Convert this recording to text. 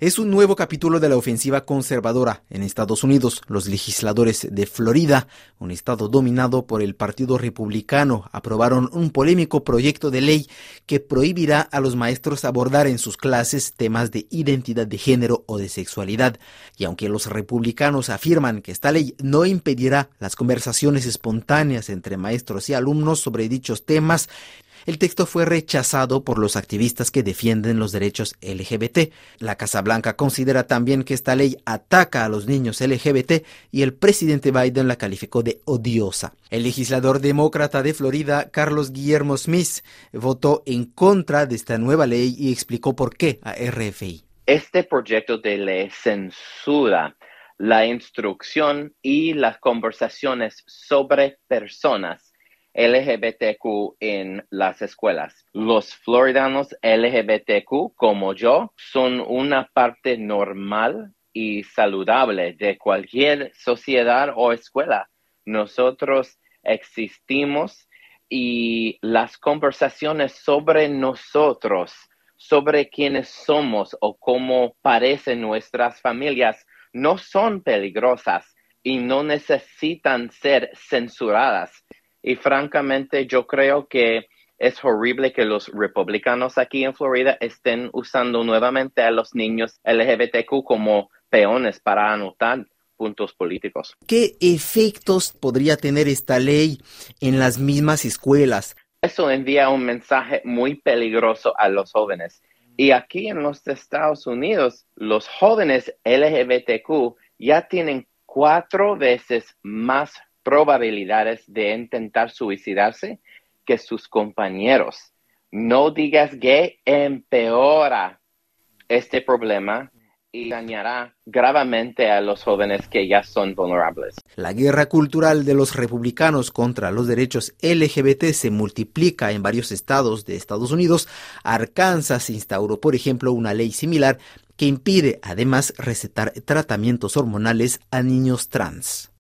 Es un nuevo capítulo de la ofensiva conservadora en Estados Unidos. Los legisladores de Florida, un estado dominado por el Partido Republicano, aprobaron un polémico proyecto de ley que prohibirá a los maestros abordar en sus clases temas de identidad de género o de sexualidad. Y aunque los republicanos afirman que esta ley no impedirá las conversaciones espontáneas entre maestros y alumnos sobre dichos temas, el texto fue rechazado por los activistas que defienden los derechos LGBT. La Casa Blanca considera también que esta ley ataca a los niños LGBT y el presidente Biden la calificó de odiosa. El legislador demócrata de Florida, Carlos Guillermo Smith, votó en contra de esta nueva ley y explicó por qué a RFI. Este proyecto de ley censura la instrucción y las conversaciones sobre personas LGBTQ en las escuelas. Los floridanos LGBTQ, como yo, son una parte normal y saludable de cualquier sociedad o escuela. Nosotros existimos y las conversaciones sobre nosotros, sobre quiénes somos o cómo parecen nuestras familias, no son peligrosas y no necesitan ser censuradas. Y francamente yo creo que es horrible que los republicanos aquí en Florida estén usando nuevamente a los niños LGBTQ como peones para anotar puntos políticos. ¿Qué efectos podría tener esta ley en las mismas escuelas? Eso envía un mensaje muy peligroso a los jóvenes. Y aquí en los Estados Unidos, los jóvenes LGBTQ ya tienen cuatro veces más probabilidades de intentar suicidarse que sus compañeros. No digas gay empeora este problema y dañará gravemente a los jóvenes que ya son vulnerables. La guerra cultural de los republicanos contra los derechos LGBT se multiplica en varios estados de Estados Unidos. Arkansas instauró, por ejemplo, una ley similar que impide además recetar tratamientos hormonales a niños trans.